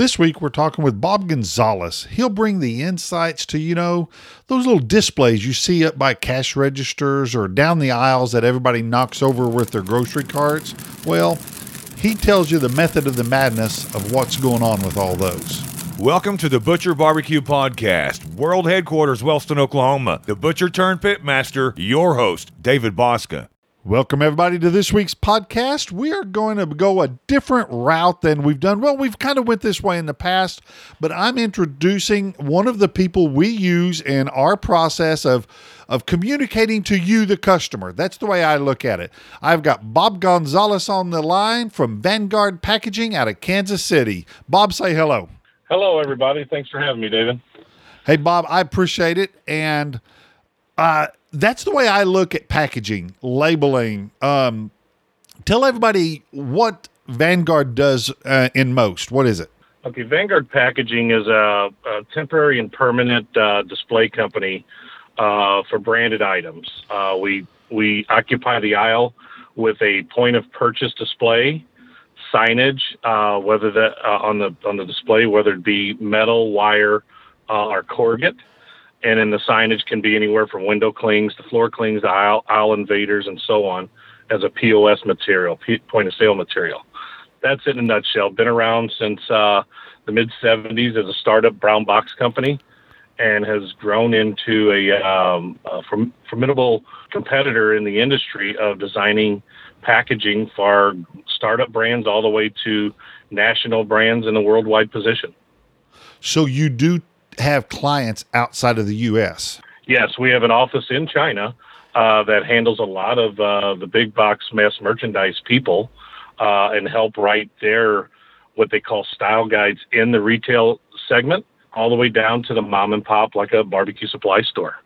This week, we're talking with Bob Gonzalez. He'll bring the insights to, you know, those little displays you see up by cash registers or down the aisles that everybody knocks over with their grocery carts. Well, he tells you the method of the madness of what's going on with all those. Welcome to the Butcher Barbecue Podcast, world headquarters, Wellston, Oklahoma. The Butcher turned Pitmaster, your host, David Bouska. Welcome, everybody, to this week's podcast. We are going to go a different route than we've done. Well, we've kind of went this way in the past, but I'm introducing one of the people we use in our process of of communicating to you, the customer. That's the way I look at it. I've got Bob Gonzalez on the line from Vanguard Packaging out of Kansas City. Bob, say hello. Hello, everybody. Thanks for having me, David. Hey, Bob, I appreciate it. And uh, that's the way I look at packaging, labeling. Um, tell everybody what Vanguard does uh, in most. What is it? Okay, Vanguard Packaging is a, a temporary and permanent uh, display company uh, for branded items. Uh, we we occupy the aisle with a point of purchase display, signage, whether that on the on the display, whether it be metal, wire, or corrugate and then the signage can be anywhere from window clings to floor clings to aisle, aisle invaders and so on as a POS material, point of sale material. That's it in a nutshell. Been around since uh, the mid 70s as a startup brown box company and has grown into a, um, a form- formidable competitor in the industry of designing packaging for startup brands all the way to national brands in a worldwide position. So you do have clients outside of the U.S. Yes, we have an office in China uh, that handles a lot of uh, the big box mass merchandise people uh, and help write their what they call style guides in the retail segment, all the way down to the mom and pop, like a barbecue supply store.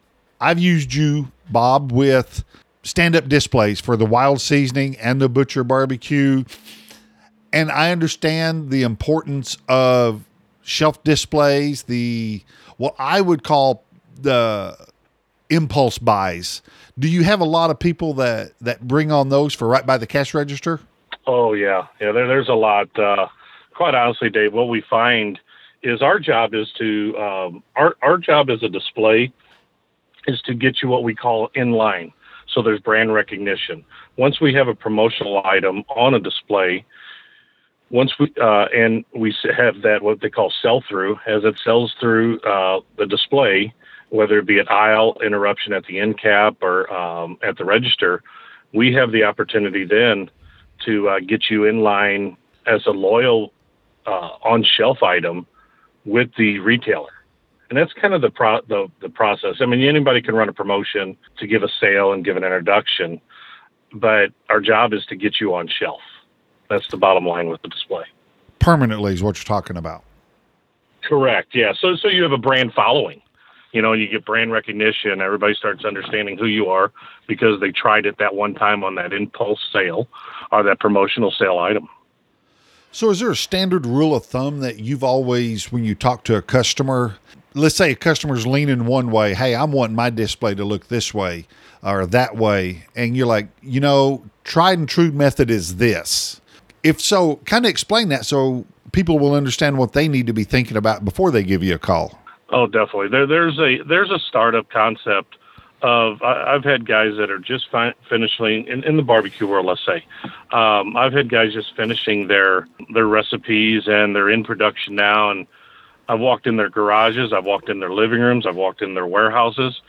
I've used you, Bob, with stand up displays for the wild seasoning and the butcher barbecue. And I understand the importance of shelf displays, the what I would call the impulse buys. Do you have a lot of people that that bring on those for right by the cash register? Oh yeah, yeah. There, there's a lot. Uh, quite honestly, Dave, what we find is our job is to um, our our job as a display is to get you what we call in line. So there's brand recognition. Once we have a promotional item on a display, once we uh, and we have that what they call sell through as it sells through uh, the display, whether it be an aisle interruption at the end cap or um, at the register, we have the opportunity then to uh, get you in line as a loyal uh, on shelf item with the retailer. And that's kind of the, pro- the the process. I mean, anybody can run a promotion to give a sale and give an introduction, but our job is to get you on shelf. That's the bottom line with the display. Permanently is what you're talking about. Correct. Yeah. So so you have a brand following. You know, you get brand recognition. Everybody starts understanding who you are because they tried it that one time on that impulse sale or that promotional sale item. So, is there a standard rule of thumb that you've always, when you talk to a customer, let's say a customer's leaning one way, hey, I'm wanting my display to look this way or that way, and you're like, you know, tried and true method is this if so, kind of explain that so people will understand what they need to be thinking about before they give you a call. Oh, definitely. There, there's a there's a startup concept of I, have had guys that are just fi- finishing in, in, the barbecue world. Let's say um, I've had guys just finishing their their recipes and they're in production now. And I've walked in their garages, I've walked in their living rooms, I've walked in their warehouses,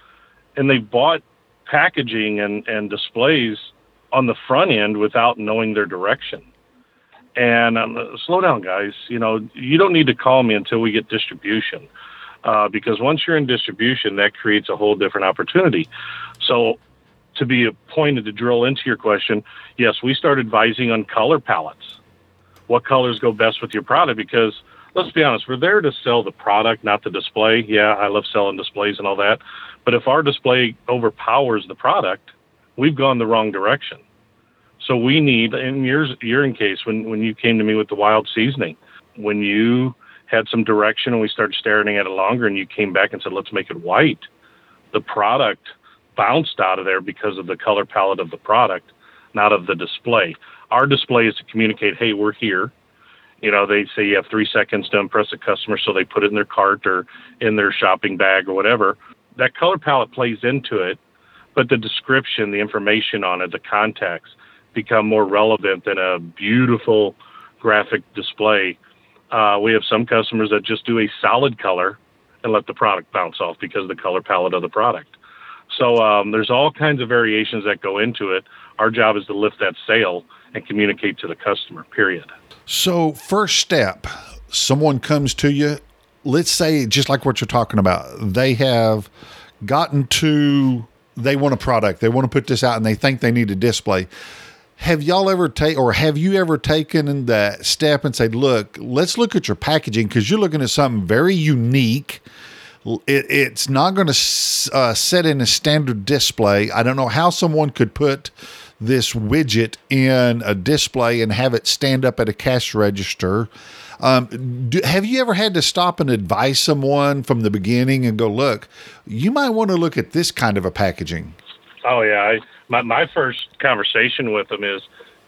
and they bought packaging and, and displays on the front end without knowing their direction. And um, slow down, guys. You know, you don't need to call me until we get distribution, uh, because once you're in distribution, that creates a whole different opportunity. So, to be pointed to drill into your question, yes, we start advising on color palettes. What colors go best with your product? Because let's be honest, we're there to sell the product, not the display. Yeah, I love selling displays and all that, but if our display overpowers the product, we've gone the wrong direction. So we need, in your your in case, when when you came to me with the wild seasoning, when you had some direction and we started staring at it longer, and you came back and said, "Let's make it white," the product bounced out of there because of the color palette of the product, not of the display. Our display is to communicate, "Hey, we're here. You know, they say you have three seconds to impress a customer, so they put it in their cart or in their shopping bag or whatever. That color palette plays into it, but the description, the information on it, the context become more relevant than a beautiful graphic display. Uh, we have some customers that just do a solid color and let the product bounce off because of the color palette of the product. So um, there's all kinds of variations that go into it. Our job is to lift that sale and communicate to the customer. Period. So first step, someone comes to you. Let's say just like what you're talking about, they have gotten to they want a product, they want to put this out, and they think they need a display. Have y'all ever take or have you ever taken that step and said, "Look, let's look at your packaging because you're looking at something very unique." It, it's not going to uh, set in a standard display. I don't know how someone could put this widget in a display and have it stand up at a cash register. Um, do, have you ever had to stop and advise someone from the beginning and go, look, you might want to look at this kind of a packaging? Oh, yeah. My, my first conversation with them is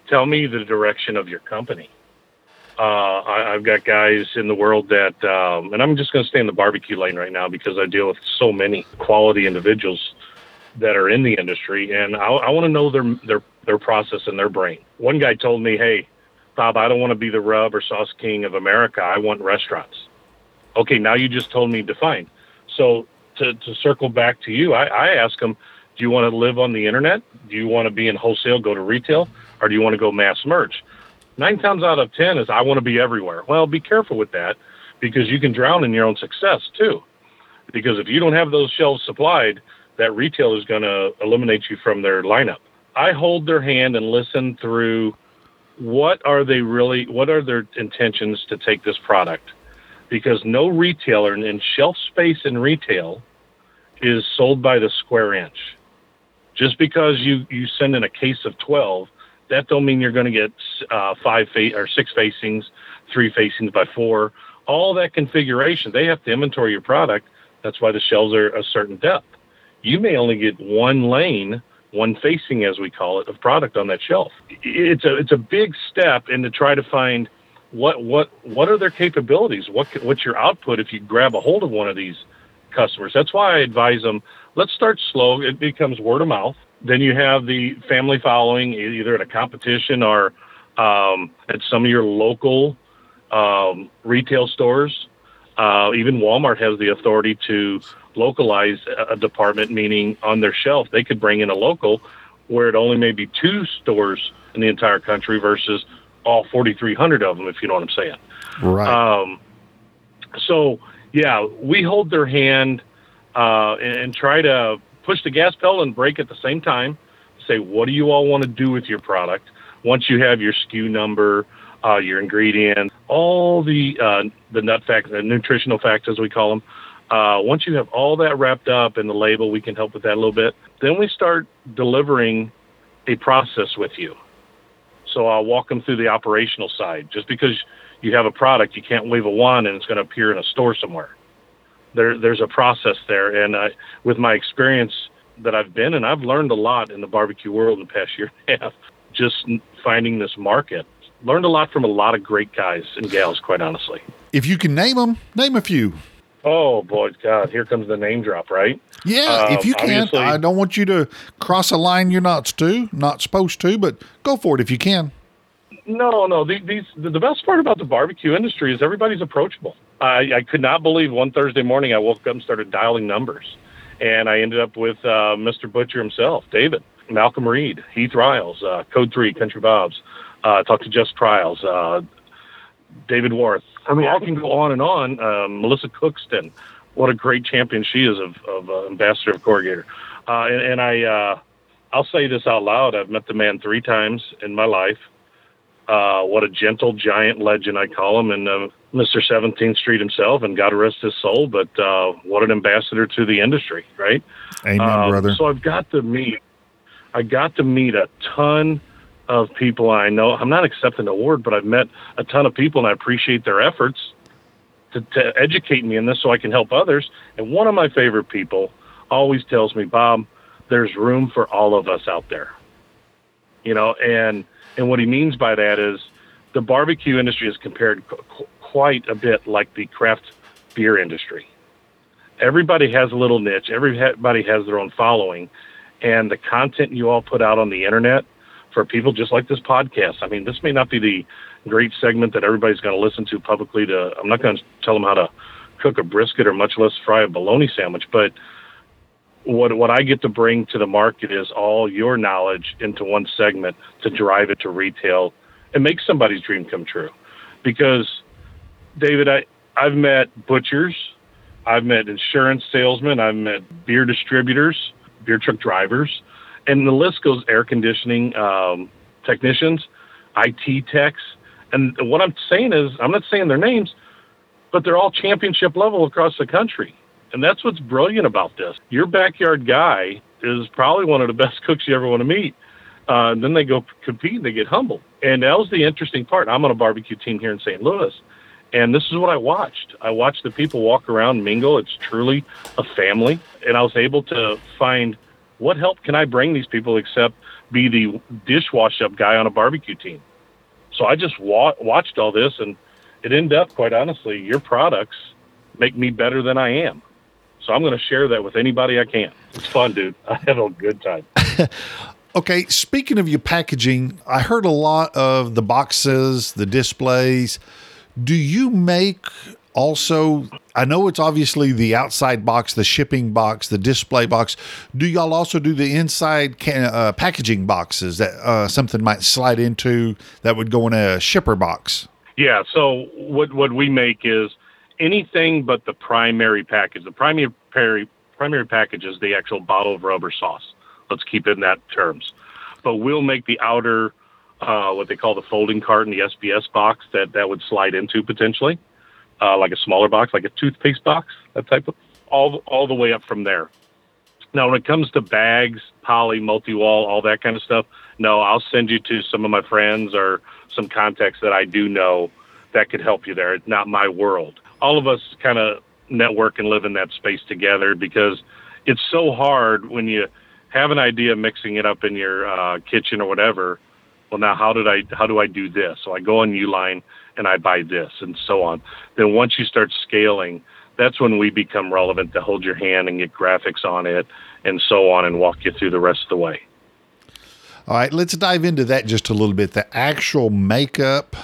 tell me the direction of your company. Uh, I, have got guys in the world that, um, and I'm just going to stay in the barbecue lane right now because I deal with so many quality individuals that are in the industry, and I, I want to know their their their process and their brain. One guy told me, "Hey, Bob, I don't want to be the rub or sauce king of America. I want restaurants." Okay, now you just told me define. So to to circle back to you, I, I ask them, "Do you want to live on the internet? Do you want to be in wholesale, go to retail, or do you want to go mass merch?" nine times out of ten is I want to be everywhere. Well, be careful with that because you can drown in your own success too. Because if you don't have those shelves supplied, that retail is going to eliminate you from their lineup. I hold their hand and listen through what are they really, what are their intentions to take this product? Because no retailer in shelf space in retail is sold by the square inch. Just because you, you send in a case of 12 that don't mean you're going to get uh, five fa- or six facings, three facings by four. All that configuration, they have to inventory your product. That's why the shelves are a certain depth. You may only get one lane, one facing, as we call it, of product on that shelf. It's a it's a big step in to try to find what what what are their capabilities. What what's your output if you grab a hold of one of these customers? That's why I advise them. Let's start slow. It becomes word of mouth then you have the family following, either at a competition or um, at some of your local um, retail stores. Uh, even Walmart has the authority to localize a department, meaning on their shelf they could bring in a local where it only may be two stores in the entire country versus all 4,300 of them, if you know what I'm saying. Right. Um, so, yeah, we hold their hand uh, and, and, try to push the gas pedal and brake at the same time. Say, what do you all want to do with your product? Once you have your SKU number, uh, your ingredients, all the uh, the nut facts, the nutritional facts as we call them. Uh, once you have all that wrapped up in the label, we can help with that a little bit. Then we start delivering a process with you. So I'll walk them through the operational side. Just because you have a product, you can't wave a wand and it's going to appear in a store somewhere there there's a process there, and I, with my experience that I've been, and I've learned a lot in the barbecue world in the past year and a half, just finding this market. Learned a lot from a lot of great guys and gals, quite honestly. If you can name them, name a few. Oh boy, God! Here comes the name drop, right? Yeah, um, if you can. I don't want you to cross a line you're not to, not supposed to, but go for it if you can. No, no. These the best part about the barbecue industry is everybody's approachable. I, I could not believe one Thursday morning I woke up and started dialing numbers, and I ended up with uh, Mr. Butcher himself, David, Malcolm Reed, Heath Riles, uh, Code Three, Country Bob's, uh, talked to Jess Pryles, uh, David Worth. I mean, I can go on and on. Um, Melissa Cookston, what a great champion she is of, of uh, ambassador of corrugator. Uh, and, and I, uh, I'll say this out loud. I've met the man three times in my life. Uh, what a gentle giant legend I call him, and uh, Mr. 17th Street himself, and God rest his soul. But uh, what an ambassador to the industry, right? Amen, um, brother. So I've got to meet, I got to meet a ton of people I know. I'm not accepting the award, but I've met a ton of people, and I appreciate their efforts to, to educate me in this, so I can help others. And one of my favorite people always tells me, Bob, there's room for all of us out there. You know, and and what he means by that is the barbecue industry is compared quite a bit like the craft beer industry. Everybody has a little niche. Everybody has their own following, and the content you all put out on the internet for people just like this podcast. I mean, this may not be the great segment that everybody's going to listen to publicly. To I'm not going to tell them how to cook a brisket or much less fry a bologna sandwich, but what what I get to bring to the market is all your knowledge into one segment to drive it to retail and make somebody's dream come true. Because David, I I've met butchers, I've met insurance salesmen, I've met beer distributors, beer truck drivers, and the list goes air conditioning um, technicians, IT techs. And what I'm saying is, I'm not saying their names, but they're all championship level across the country. And that's what's brilliant about this. Your backyard guy is probably one of the best cooks you ever want to meet. Uh, then they go compete and they get humbled. And that was the interesting part. I'm on a barbecue team here in St. Louis. And this is what I watched. I watched the people walk around, mingle. It's truly a family. And I was able to find what help can I bring these people except be the dishwash up guy on a barbecue team. So I just wa- watched all this, and it ended up, quite honestly, your products make me better than I am. So I'm going to share that with anybody I can. It's fun, dude. I had a good time. okay, speaking of your packaging, I heard a lot of the boxes, the displays. Do you make also I know it's obviously the outside box, the shipping box, the display box. Do y'all also do the inside can, uh, packaging boxes that uh, something might slide into that would go in a shipper box? Yeah. So what what we make is anything but the primary package. The primary primary package is the actual bottle of rubber sauce. Let's keep it in that terms. But we'll make the outer, uh, what they call the folding carton, the SBS box that that would slide into potentially, uh, like a smaller box, like a toothpaste box, that type of all all the way up from there. Now, when it comes to bags, poly, multi-wall, all that kind of stuff, no, I'll send you to some of my friends or some contacts that I do know that could help you there. It's not my world. All of us kind of network and live in that space together because it's so hard when you have an idea mixing it up in your uh, kitchen or whatever. Well, now how did I how do I do this? So I go on Uline and I buy this and so on. Then once you start scaling, that's when we become relevant to hold your hand and get graphics on it and so on and walk you through the rest of the way. All right, let's dive into that just a little bit. The actual makeup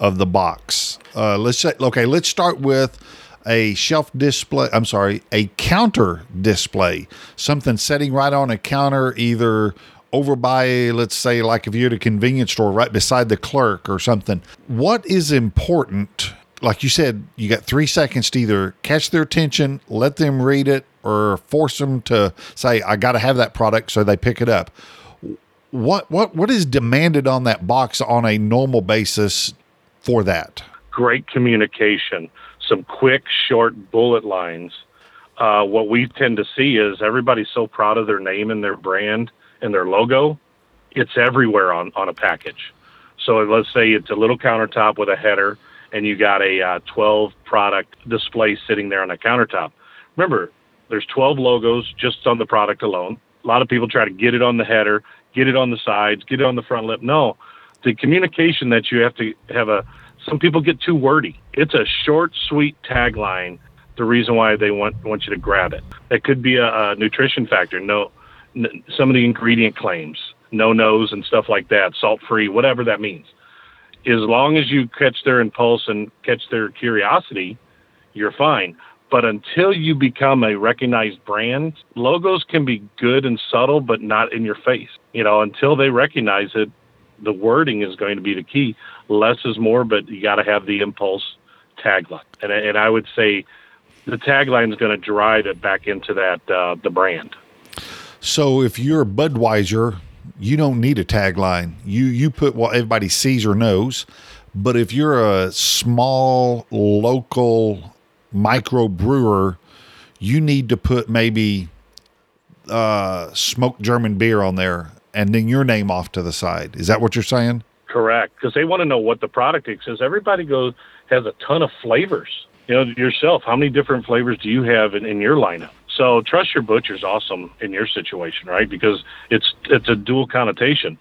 of the box. Uh, let's say, okay, let's start with a shelf display. I'm sorry, a counter display. Something sitting right on a counter, either over by, let's say, like if you're at a convenience store right beside the clerk or something. What is important? Like you said, you got three seconds to either catch their attention, let them read it, or force them to say, I got to have that product so they pick it up what what what is demanded on that box on a normal basis for that? Great communication, some quick, short bullet lines. Uh, what we tend to see is everybody's so proud of their name and their brand and their logo. It's everywhere on on a package. So let's say it's a little countertop with a header, and you got a uh, 12 product display sitting there on a countertop. Remember, there's 12 logos just on the product alone. A lot of people try to get it on the header, get it on the sides, get it on the front lip. No, the communication that you have to have a. Some people get too wordy. It's a short, sweet tagline. The reason why they want want you to grab it. It could be a, a nutrition factor. No, some of the ingredient claims, no nos and stuff like that, salt free, whatever that means. As long as you catch their impulse and catch their curiosity, you're fine. But until you become a recognized brand, logos can be good and subtle, but not in your face. You know, until they recognize it, the wording is going to be the key. Less is more, but you got to have the impulse tagline. And, and I would say the tagline is going to drive it back into that uh, the brand. So if you're Budweiser, you don't need a tagline. You you put what everybody sees or knows. But if you're a small local micro brewer, you need to put maybe uh, smoked German beer on there and then your name off to the side. Is that what you're saying? Correct, because they want to know what the product is. Everybody goes has a ton of flavors. You know yourself, how many different flavors do you have in, in your lineup? So trust your butcher's awesome in your situation, right? Because it's it's a dual connotation.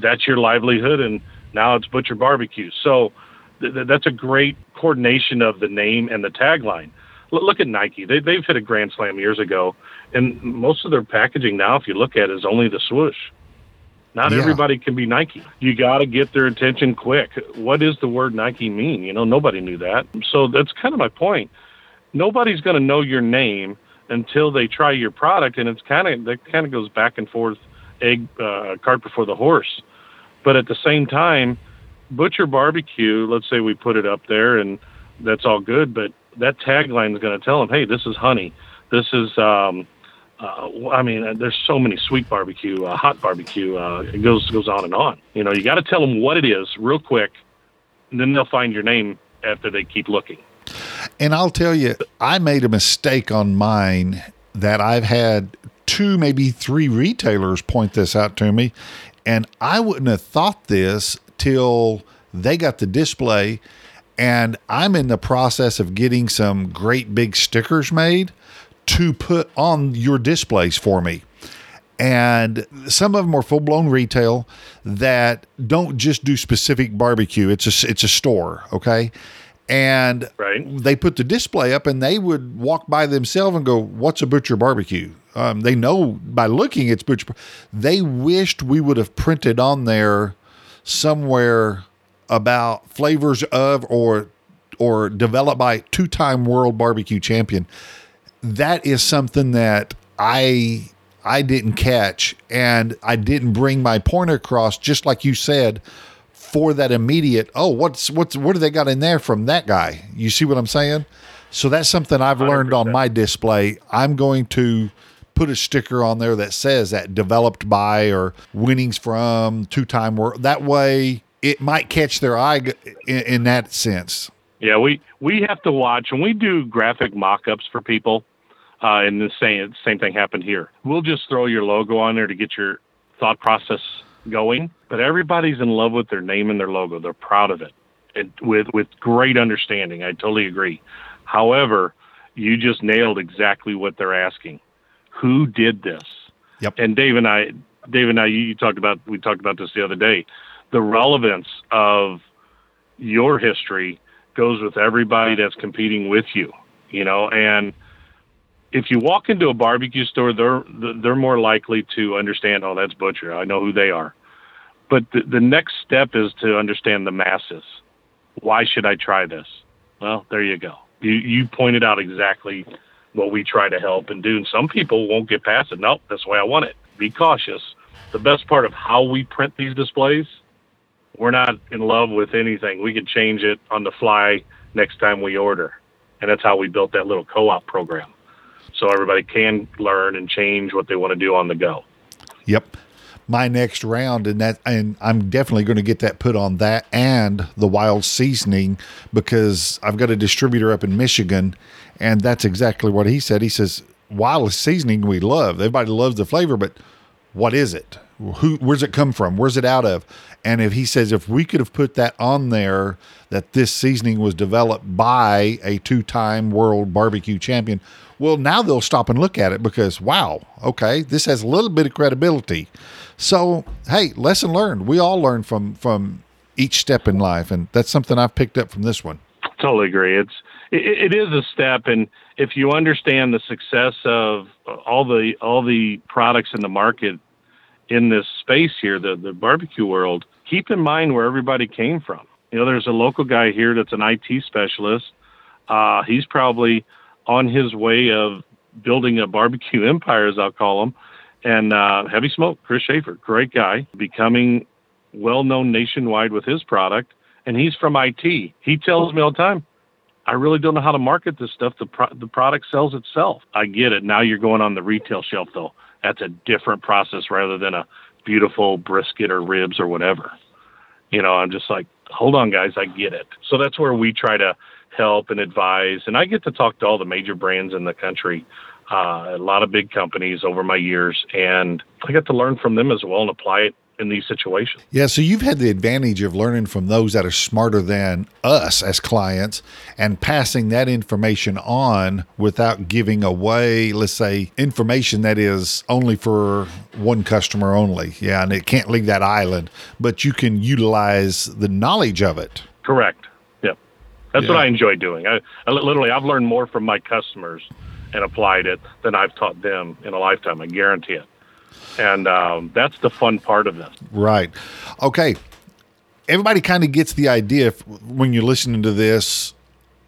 That's your livelihood, and Now it's Butcher Barbecue. So th- th- that's a great coordination of the name and the tagline. L- look at Nike. They, they've hit a grand slam years ago, and most of their packaging now, if you look at it, is only the swoosh. Not Yeah. everybody can be Nike. You got to get their attention quick. What does the word Nike mean? You know, nobody knew that. So that's kind of my point. Nobody's going to know your name until they try your product, and it's kind of that kind of goes back and forth, egg uh, cart before the horse. But at the same time, Butcher Barbecue. Let's say we put it up there, and that's all good. But that tagline is going to tell them, "Hey, this is honey. This is." Um, uh, I mean, there's so many sweet barbecue, uh, hot barbecue. Uh, it goes goes on and on. You know, you got to tell them what it is real quick, and then they'll find your name after they keep looking. And I'll tell you, I made a mistake on mine that I've had two, maybe three retailers point this out to me. And I wouldn't have thought this till they got the display. And I'm in the process of getting some great big stickers made to put on your displays for me. And some of them are full blown retail that don't just do specific barbecue. It's a it's a store, okay? And Right. they put the display up, and they would walk by themselves and go, "What's a butcher barbecue?" Um, they know by looking it's butcher. They wished we would have printed on there somewhere about flavors of or or developed by two-time world barbecue champion that is something that I I didn't catch and I didn't bring my pointer across just like you said for that immediate oh what's what's what do they got in there from that guy you see what I'm saying so that's something I've learned on my display I'm going to put a sticker on there that says that developed by or winnings from two time world that way it might catch their eye in, in that sense Yeah, we we have to watch and we do graphic mock-ups for people. Uh, and the same same thing happened here. We'll just throw your logo on there to get your thought process going. But everybody's in love with their name and their logo. They're proud of it, and with with great understanding. I totally agree. However, you just nailed exactly what they're asking. Who did this? Yep. And Dave and I, Dave and I, you, you talked about we talked about this the other day. The relevance of your history goes with everybody that's competing with you, you know, and if you walk into a barbecue store, they're they're more likely to understand, oh, that's butcher. I know who they are. But the, the next step is to understand the masses. Why should I try this? Well, there you go. You you pointed out exactly what we try to help and do. And some people won't get past it. Nope, that's the way I want it. Be cautious. The best part of how we print these displays we're not in love with anything. We can change it on the fly next time we order. And that's how we built that little co op program. So everybody can learn and change what they want to do on the go. Yep. My next round and that and I'm definitely going to get that put on that and the wild seasoning because I've got a distributor up in Michigan and that's exactly what he said. He says wild seasoning we love. Everybody loves the flavor, but what is it? Who where's it come from? Where's it out of? And if he says if we could have put that on there that this seasoning was developed by a two-time world barbecue champion, well now they'll stop and look at it because wow, okay, this has a little bit of credibility. So, hey, lesson learned. We all learn from from each step in life and that's something I've picked up from this one. Totally agree. It's it, it is a step, and if you understand the success of all the all the products in the market in this space here, the the barbecue world, keep in mind where everybody came from. You know, there's a local guy here that's an IT specialist. Uh, he's probably on his way of building a barbecue empire, as I'll call him. And uh, Heavy Smoke, Chris Schaefer, great guy, becoming well known nationwide with his product. And he's from IT. He tells me all the time, I really don't know how to market this stuff. The pro- the product sells itself. I get it. Now you're going on the retail shelf though. That's a different process rather than a beautiful brisket or ribs or whatever. You know, I'm just like, hold on, guys, I get it. So that's where we try to help and advise. And I get to talk to all the major brands in the country, uh, a lot of big companies over my years, and I got to learn from them as well and apply it in these situations. Yeah, so you've had the advantage of learning from those that are smarter than us as clients and passing that information on without giving away, let's say, information that is only for one customer only. Yeah, and it can't leave that island, but you can utilize the knowledge of it. Correct. Yep. That's Yeah. what I enjoy doing. I, I literally I've learned more from my customers and applied it than I've taught them in a lifetime. I guarantee it. And um, that's the fun part of this. Right. Okay. Everybody kind of gets the idea if, when you're listening to this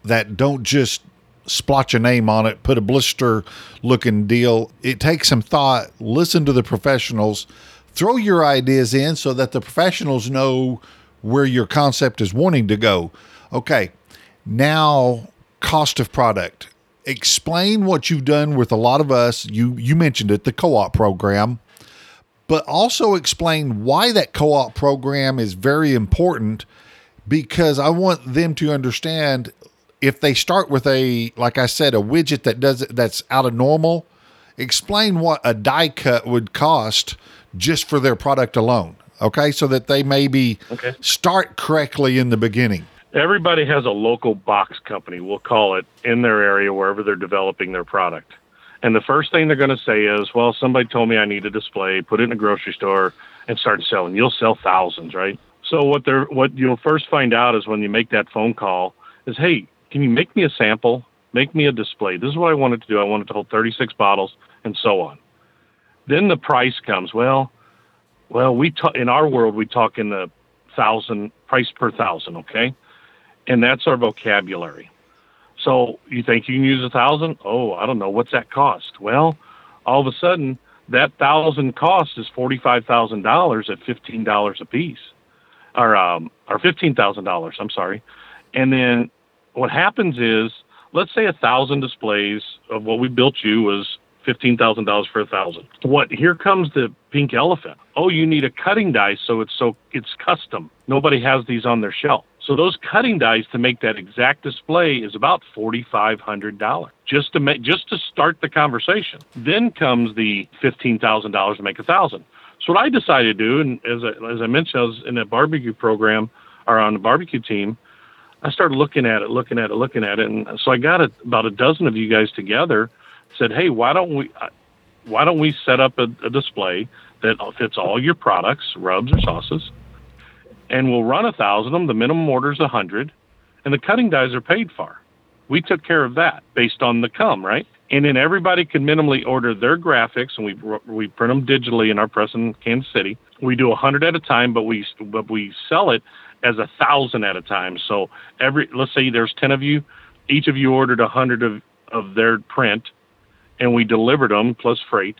that don't just splotch a name on it, put a blister looking deal. It takes some thought. Listen to the professionals. Throw your ideas in so that the professionals know where your concept is wanting to go. Okay. Now, cost of product. Explain what you've done with a lot of us. You you mentioned it, the co-op program but also explain why that co-op program is very important because I want them to understand if they start with a like I said a widget that does that's out of normal explain what a die cut would cost just for their product alone okay so that they maybe Okay. start correctly in the beginning Everybody has a local box company, we'll call it, in their area wherever they're developing their product. And the first thing they're going to say is, well, somebody told me I need a display, put it in a grocery store and start selling. You'll sell thousands, right? So what they're what you'll first find out is when you make that phone call is, hey, can you make me a sample? Make me a display. This is what I wanted to do. I wanted to hold 36 bottles and so on. Then the price comes. Well, well, we talk in our world we talk in the thousand price per thousand, okay? And that's our vocabulary. So you think you can use a thousand? Oh, I don't know. What's that cost? Well, all of a sudden, that thousand cost is forty-five thousand dollars at fifteen dollars a piece, or um, or fifteen thousand dollars. I'm sorry. And then what happens is, let's say a thousand displays of what we built you was fifteen thousand dollars for a thousand. What? Here comes the pink elephant. Oh, you need a cutting die, so it's so it's custom. Nobody has these on their shelf. So those cutting dies to make that exact display is about forty five hundred dollars just to make just to start the conversation. Then comes the fifteen thousand dollars to make a thousand. So what I decided to do, and as I, as I mentioned, I was in a barbecue program or on the barbecue team. I started looking at it, looking at it, looking at it, and so I got a, about a dozen of you guys together. Said, hey, why don't we uh, why don't we set up a, a display that fits all your products, rubs or sauces, and we'll run a thousand of them. The minimum order is a hundred, and the cutting dies are paid for. We took care of that based on the come right, and then everybody can minimally order their graphics, and we we print them digitally in our press in Kansas City. We do a hundred at a time, but we but we sell it as a thousand at a time. So every let's say there's ten of you, each of you ordered a hundred of of their print, and we delivered them plus freight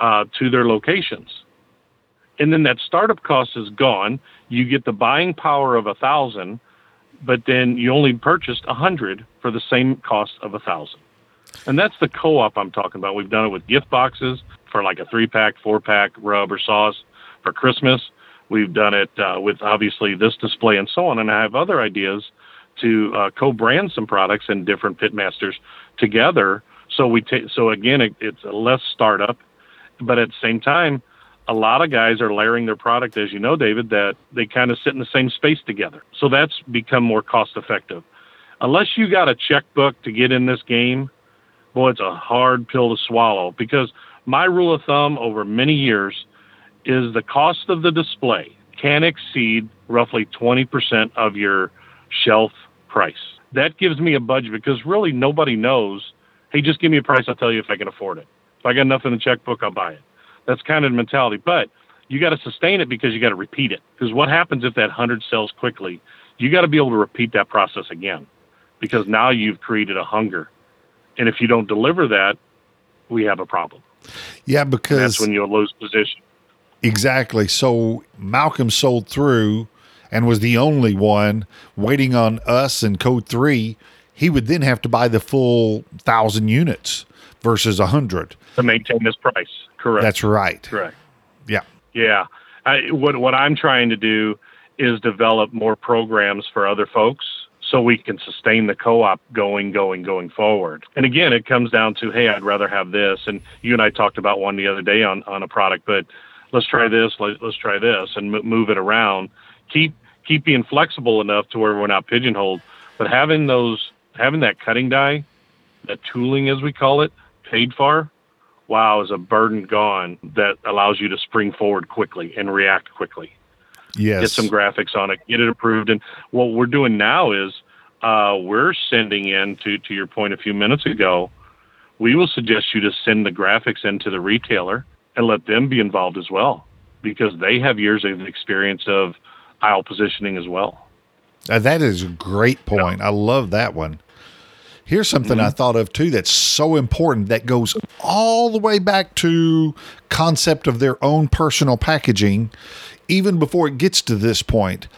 uh, to their locations and then that startup cost is gone. You get the buying power of a thousand, but then you only purchased a hundred for the same cost of a thousand. And that's the co-op I'm talking about. We've done it with gift boxes for like a three pack, four pack rub or sauce for Christmas. We've done it uh, with obviously this display and so on. And I have other ideas to uh, co-brand some products and different pitmasters together. So we take so again, it, it's a less startup, but at the same time, a lot of guys are layering their product, as you know, David, that they kind of sit in the same space together. So that's become more cost effective. Unless you got a checkbook to get in this game, boy, it's a hard pill to swallow because my rule of thumb over many years is the cost of the display can exceed roughly 20% of your shelf price. That gives me a budget because really nobody knows, hey, just give me a price, I'll tell you if I can afford it. If I got enough in the checkbook, I'll buy it. That's kind of the mentality. But you got to sustain it because you got to repeat it. Because what happens if that 100 sells quickly? You got to be able to repeat that process again because now you've created a hunger. And if you don't deliver that, we have a problem. Yeah, And because that's when you'll lose position. Exactly. So Malcolm sold through and was the only one waiting on us and code three. He would then have to buy the full thousand units versus a hundred. to maintain this price. Correct. That's right. correct. Yeah. Yeah. I, what what I'm trying to do is develop more programs for other folks so we can sustain the co-op going, going, going forward. And again, it comes down to, hey, I'd rather have this. And you and I talked about one the other day on on a product, but let's try this, let, us try this, and m- move it around. Keep keep being flexible enough to where we're not pigeonholed, but having those having that cutting die, that tooling as we call it, paid for, wow, is a burden gone that allows you to spring forward quickly and react quickly. Yes. Get some graphics on it, get it approved, and what we're doing now is uh, we're sending in to to your point a few minutes ago. We will suggest you to send the graphics into the retailer and let them be involved as well because they have years of experience of aisle positioning as well. Uh, that is a great point. I love that one. Here's something mm-hmm. I thought of too that's so important that goes all the way back to concept of their own personal packaging even before it gets to this point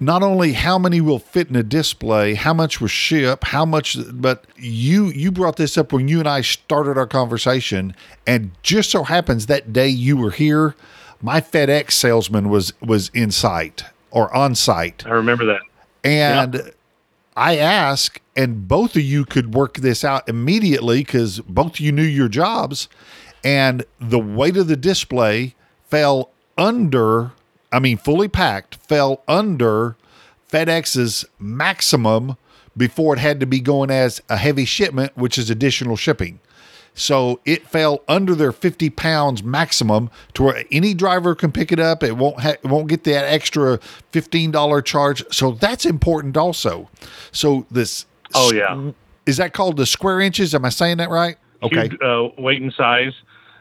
not only how many will fit in a display, how much will ship, how much, but you you brought this up when you and I started our conversation, and just so happens that day you were here, my FedEx salesman was was in sight or on site. I remember that, and. Yeah. I ask, and both of you could work this out immediately because both of you knew your jobs, and the weight of the display fell under I mean, fully packed, fell under FedEx's maximum before it had to be going as a heavy shipment, which is additional shipping. So it fell under their 50 pounds maximum to where any driver can pick it up. It won't ha- it won't get that extra $15 charge. So that's important also. So this. Oh yeah. Is that called the square inches? Am I saying that right? Okay. Huge, uh, weight and size,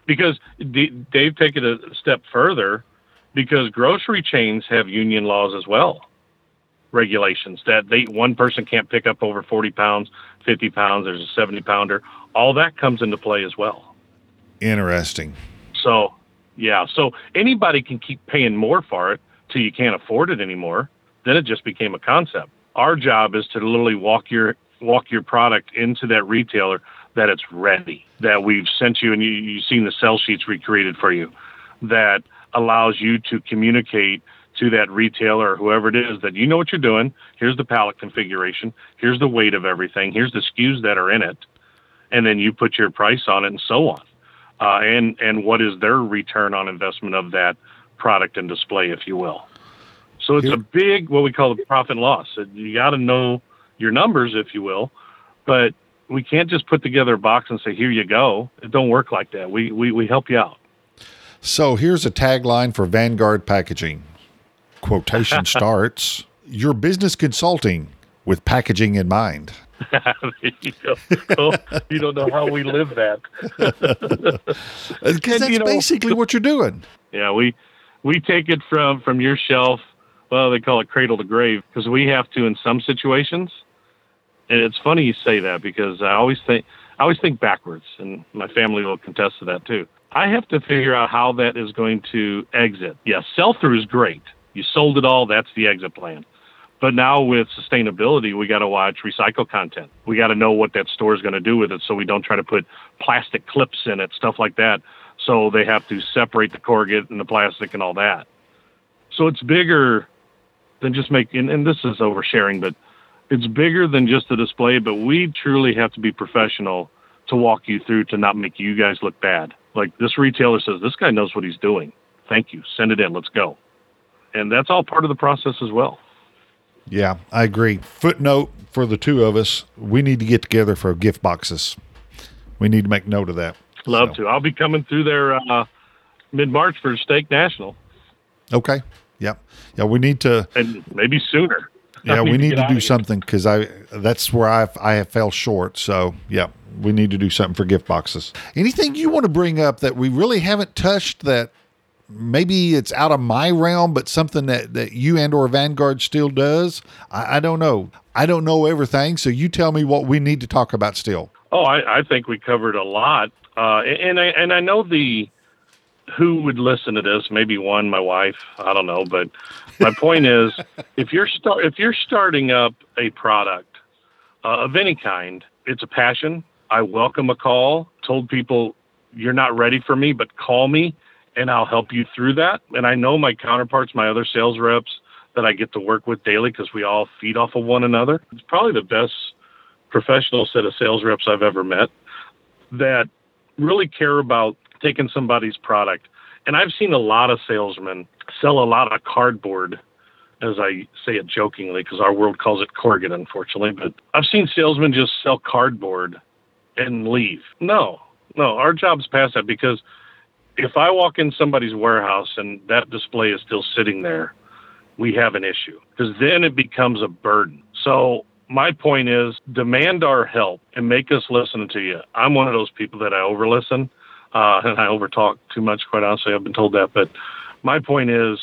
because D- Dave take it a step further because grocery chains have union laws as well regulations that they one person can't pick up over 40 pounds 50 pounds there's a 70 pounder. All that comes into play as well. Interesting. So yeah so anybody can keep paying more for it till you can't afford it anymore then it just became a concept. Our job is to literally walk your walk your product into that retailer that it's ready that we've sent you and you, you've seen the sell sheets recreated for you that allows you to communicate to that retailer or whoever it is that you know what you're doing. Here's the pallet configuration. Here's the weight of everything. Here's the SKUs that are in it, and then you put your price on it and so on. Uh, and and what is their return on investment of that product and display, if you will. So it's a big what we call the profit and loss. You got to know your numbers, if you will, but we can't just put together a box and say here you go. It don't work like that. We we we help you out. So here's a tagline for Vanguard Packaging. Quotation starts Your business consulting with packaging in mind. you, oh, you, don't know how we live that. That's you know, basically what you're doing. Yeah, we we take it from from your shelf. Well, they call it cradle to grave because we have to in some situations. And it's funny you say that because I always think I always think backwards, and my family will contest to that too. I have to figure out how that is going to exit. Yes, sell through is great. You sold it all, that's the exit plan. But now with sustainability, we got to watch recycle content. We got to know what that store is going to do with it so we don't try to put plastic clips in it, stuff like that. So they have to separate the corrugate and the plastic and all that. So it's bigger than just making, and this is oversharing, but it's bigger than just the display. But we truly have to be professional to walk you through to not make you guys look bad. Like this retailer says, this guy knows what he's doing. Thank you. Send it in. Let's go. And that's all part of the process as well. Yeah, I agree. Footnote for the two of us: we need to get together for gift boxes. We need to make note of that. Love so. to. I'll be coming through there uh, mid March for Steak National. Okay. Yeah. Yeah. We need to, and maybe sooner. Yeah, we need to, to do something because I that's where I I have fell short. So yeah, we need to do something for gift boxes. Anything you want to bring up that we really haven't touched that maybe it's out of my realm, but something that, that you and or Vanguard still does? I, I don't know. I don't know everything, so you tell me what we need to talk about still. Oh, I, I think we covered a lot, uh, and I and I know the who would listen to this. Maybe one, my wife. I don't know, but my point is, if you're start if you're starting up a product uh, of any kind, it's a passion. I welcome a call. Told people you're not ready for me, but call me and I'll help you through that. And I know my counterparts, my other sales reps that I get to work with daily because we all feed off of one another. It's probably the best professional set of sales reps I've ever met that really care about taking somebody's product And I've seen a lot of salesmen sell a lot of cardboard, as I say it jokingly, because our world calls it corrugate, unfortunately. But I've seen salesmen just sell cardboard and leave. No, no, our job's past that because if I walk in somebody's warehouse and that display is still sitting there, we have an issue because then it becomes a burden. So my point is demand our help and make us listen to you. I'm one of those people that I over listen uh, and I over talk too much, quite honestly. I've been told that. But my point is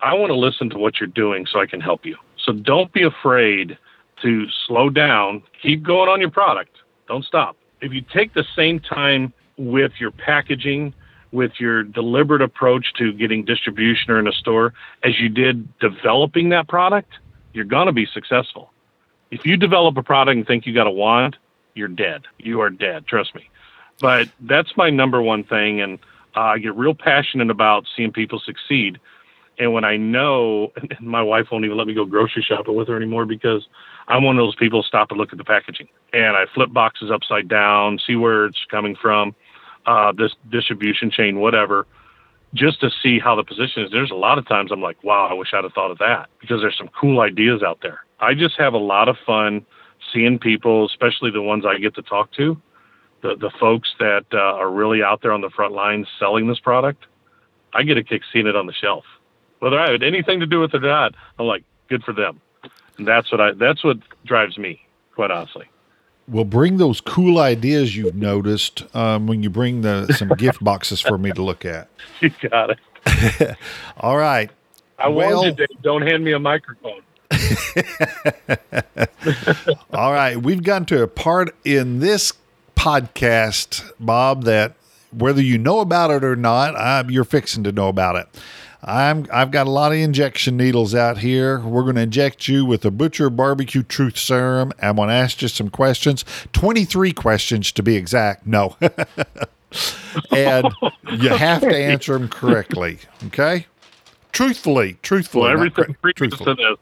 I want to listen to what you're doing so I can help you. So don't be afraid to slow down, keep going on your product. Don't stop. If you take the same time with your packaging, with your deliberate approach to getting distribution or in a store as you did developing that product, you're going to be successful. If you develop a product and think you got a wand, you're dead. You are dead. Trust me. But that's my number one thing. And uh, I get real passionate about seeing people succeed. And when I know, and my wife won't even let me go grocery shopping with her anymore because I'm one of those people stop and look at the packaging and I flip boxes upside down, see where it's coming from uh, this distribution chain, whatever, just to see how the position is. There's a lot of times I'm like, wow, I wish I'd have thought of that because there's some cool ideas out there. I just have a lot of fun seeing people, especially the ones I get to talk to, the the folks that uh, are really out there on the front lines selling this product. I get a kick seeing it on the shelf, whether I had anything to do with it or not. I'm like, good for them, and that's what I that's what drives me, quite honestly. Well, bring those cool ideas you've noticed um, when you bring the some gift boxes for me to look at. You got it. All right. I well, warned you, Dave. Don't hand me a microphone. All right. We've gotten to a part in this podcast, Bob, that whether you know about it or not, I'm, you're fixing to know about it. I'm I've got a lot of injection needles out here. We're going to inject you with the Butcher Barbecue Truth Serum. I'm going to ask you some questions, 23 questions to be exact. No. and you have to answer them correctly, okay? Truthfully, truthfully. Well, everything previous truthfully. to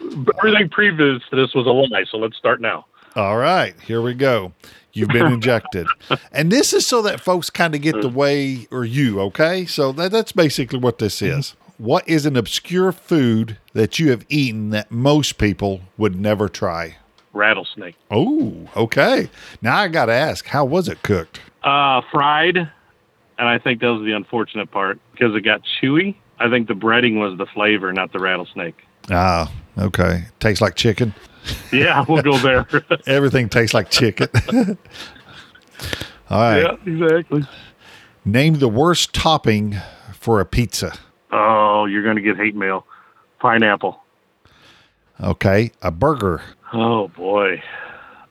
this, everything previous to this was a lie. So let's start now. All right, here we go. You've been injected. and this is so that folks kind of get the way or you, okay? So that, that's basically what this mm-hmm. is. What is an obscure food that you have eaten that most people would never try? Rattlesnake. Oh, okay. Now I got to ask, how was it cooked? Uh, fried. And I think that was the unfortunate part because it got chewy. I think the breading was the flavor, not the rattlesnake. Ah, okay. Tastes like chicken. Yeah, we'll go there. Everything tastes like chicken. All right. Yeah, exactly. Name the worst topping for a pizza. Oh, you're going to get hate mail. Pineapple. Okay. A burger. Oh, boy.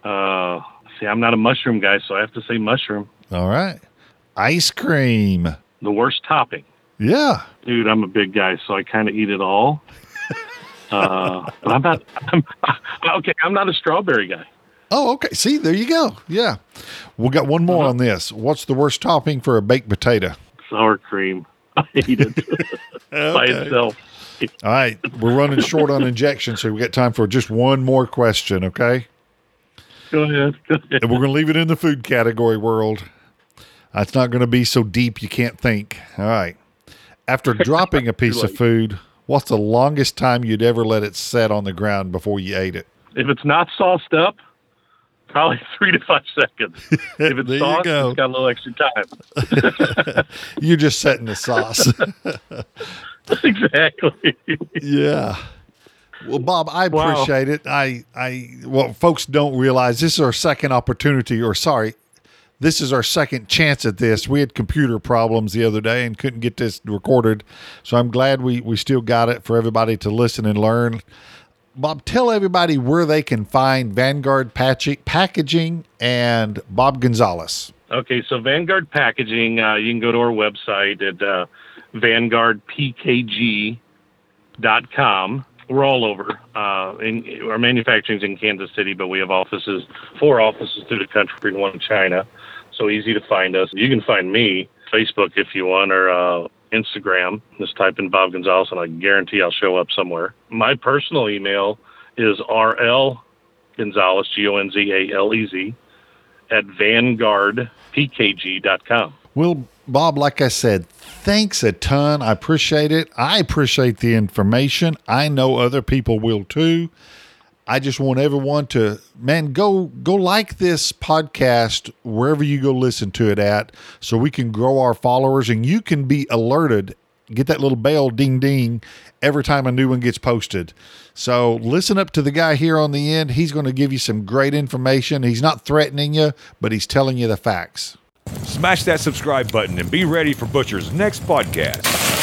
Uh, see, I'm not a mushroom guy, so I have to say mushroom. All right. Ice cream. The worst topping. Yeah. Dude, I'm a big guy, so I kind of eat it all. Uh, I'm not. I'm, okay, I'm not a strawberry guy. Oh, okay. See, there you go. Yeah, we got one more uh-huh. on this. What's the worst topping for a baked potato? Sour cream. I hate it by itself. All right, we're running short on injections, so we got time for just one more question. Okay. Go ahead. Go ahead. And we're going to leave it in the food category world. It's not going to be so deep you can't think. All right. After dropping a piece of food, What's the longest time you'd ever let it set on the ground before you ate it? If it's not sauced up, probably three to five seconds. If it's sauced, it's got a little extra time. You're just setting the sauce. exactly. yeah. Well, Bob, I appreciate wow. it. I, I, well, folks don't realize this is our second opportunity, or sorry, this is our second chance at this. We had computer problems the other day and couldn't get this recorded. So I'm glad we, we still got it for everybody to listen and learn. Bob, tell everybody where they can find Vanguard Packaging and Bob Gonzalez. Okay, so Vanguard Packaging, uh, you can go to our website at uh, vanguardpkg.com. We're all over. Uh, in, our manufacturing's in Kansas City, but we have offices, four offices through the country, one in China so easy to find us. You can find me Facebook if you want, or uh, Instagram. Just type in Bob Gonzalez, and I guarantee I'll show up somewhere. My personal email is rl Gonzalez G O N Z A L E Z at vanguardpkg.com. Well, Bob, like I said, thanks a ton. I appreciate it. I appreciate the information. I know other people will too. I just want everyone to man go go like this podcast wherever you go listen to it at so we can grow our followers and you can be alerted get that little bell ding ding every time a new one gets posted. So listen up to the guy here on the end. He's going to give you some great information. He's not threatening you, but he's telling you the facts. Smash that subscribe button and be ready for Butcher's next podcast.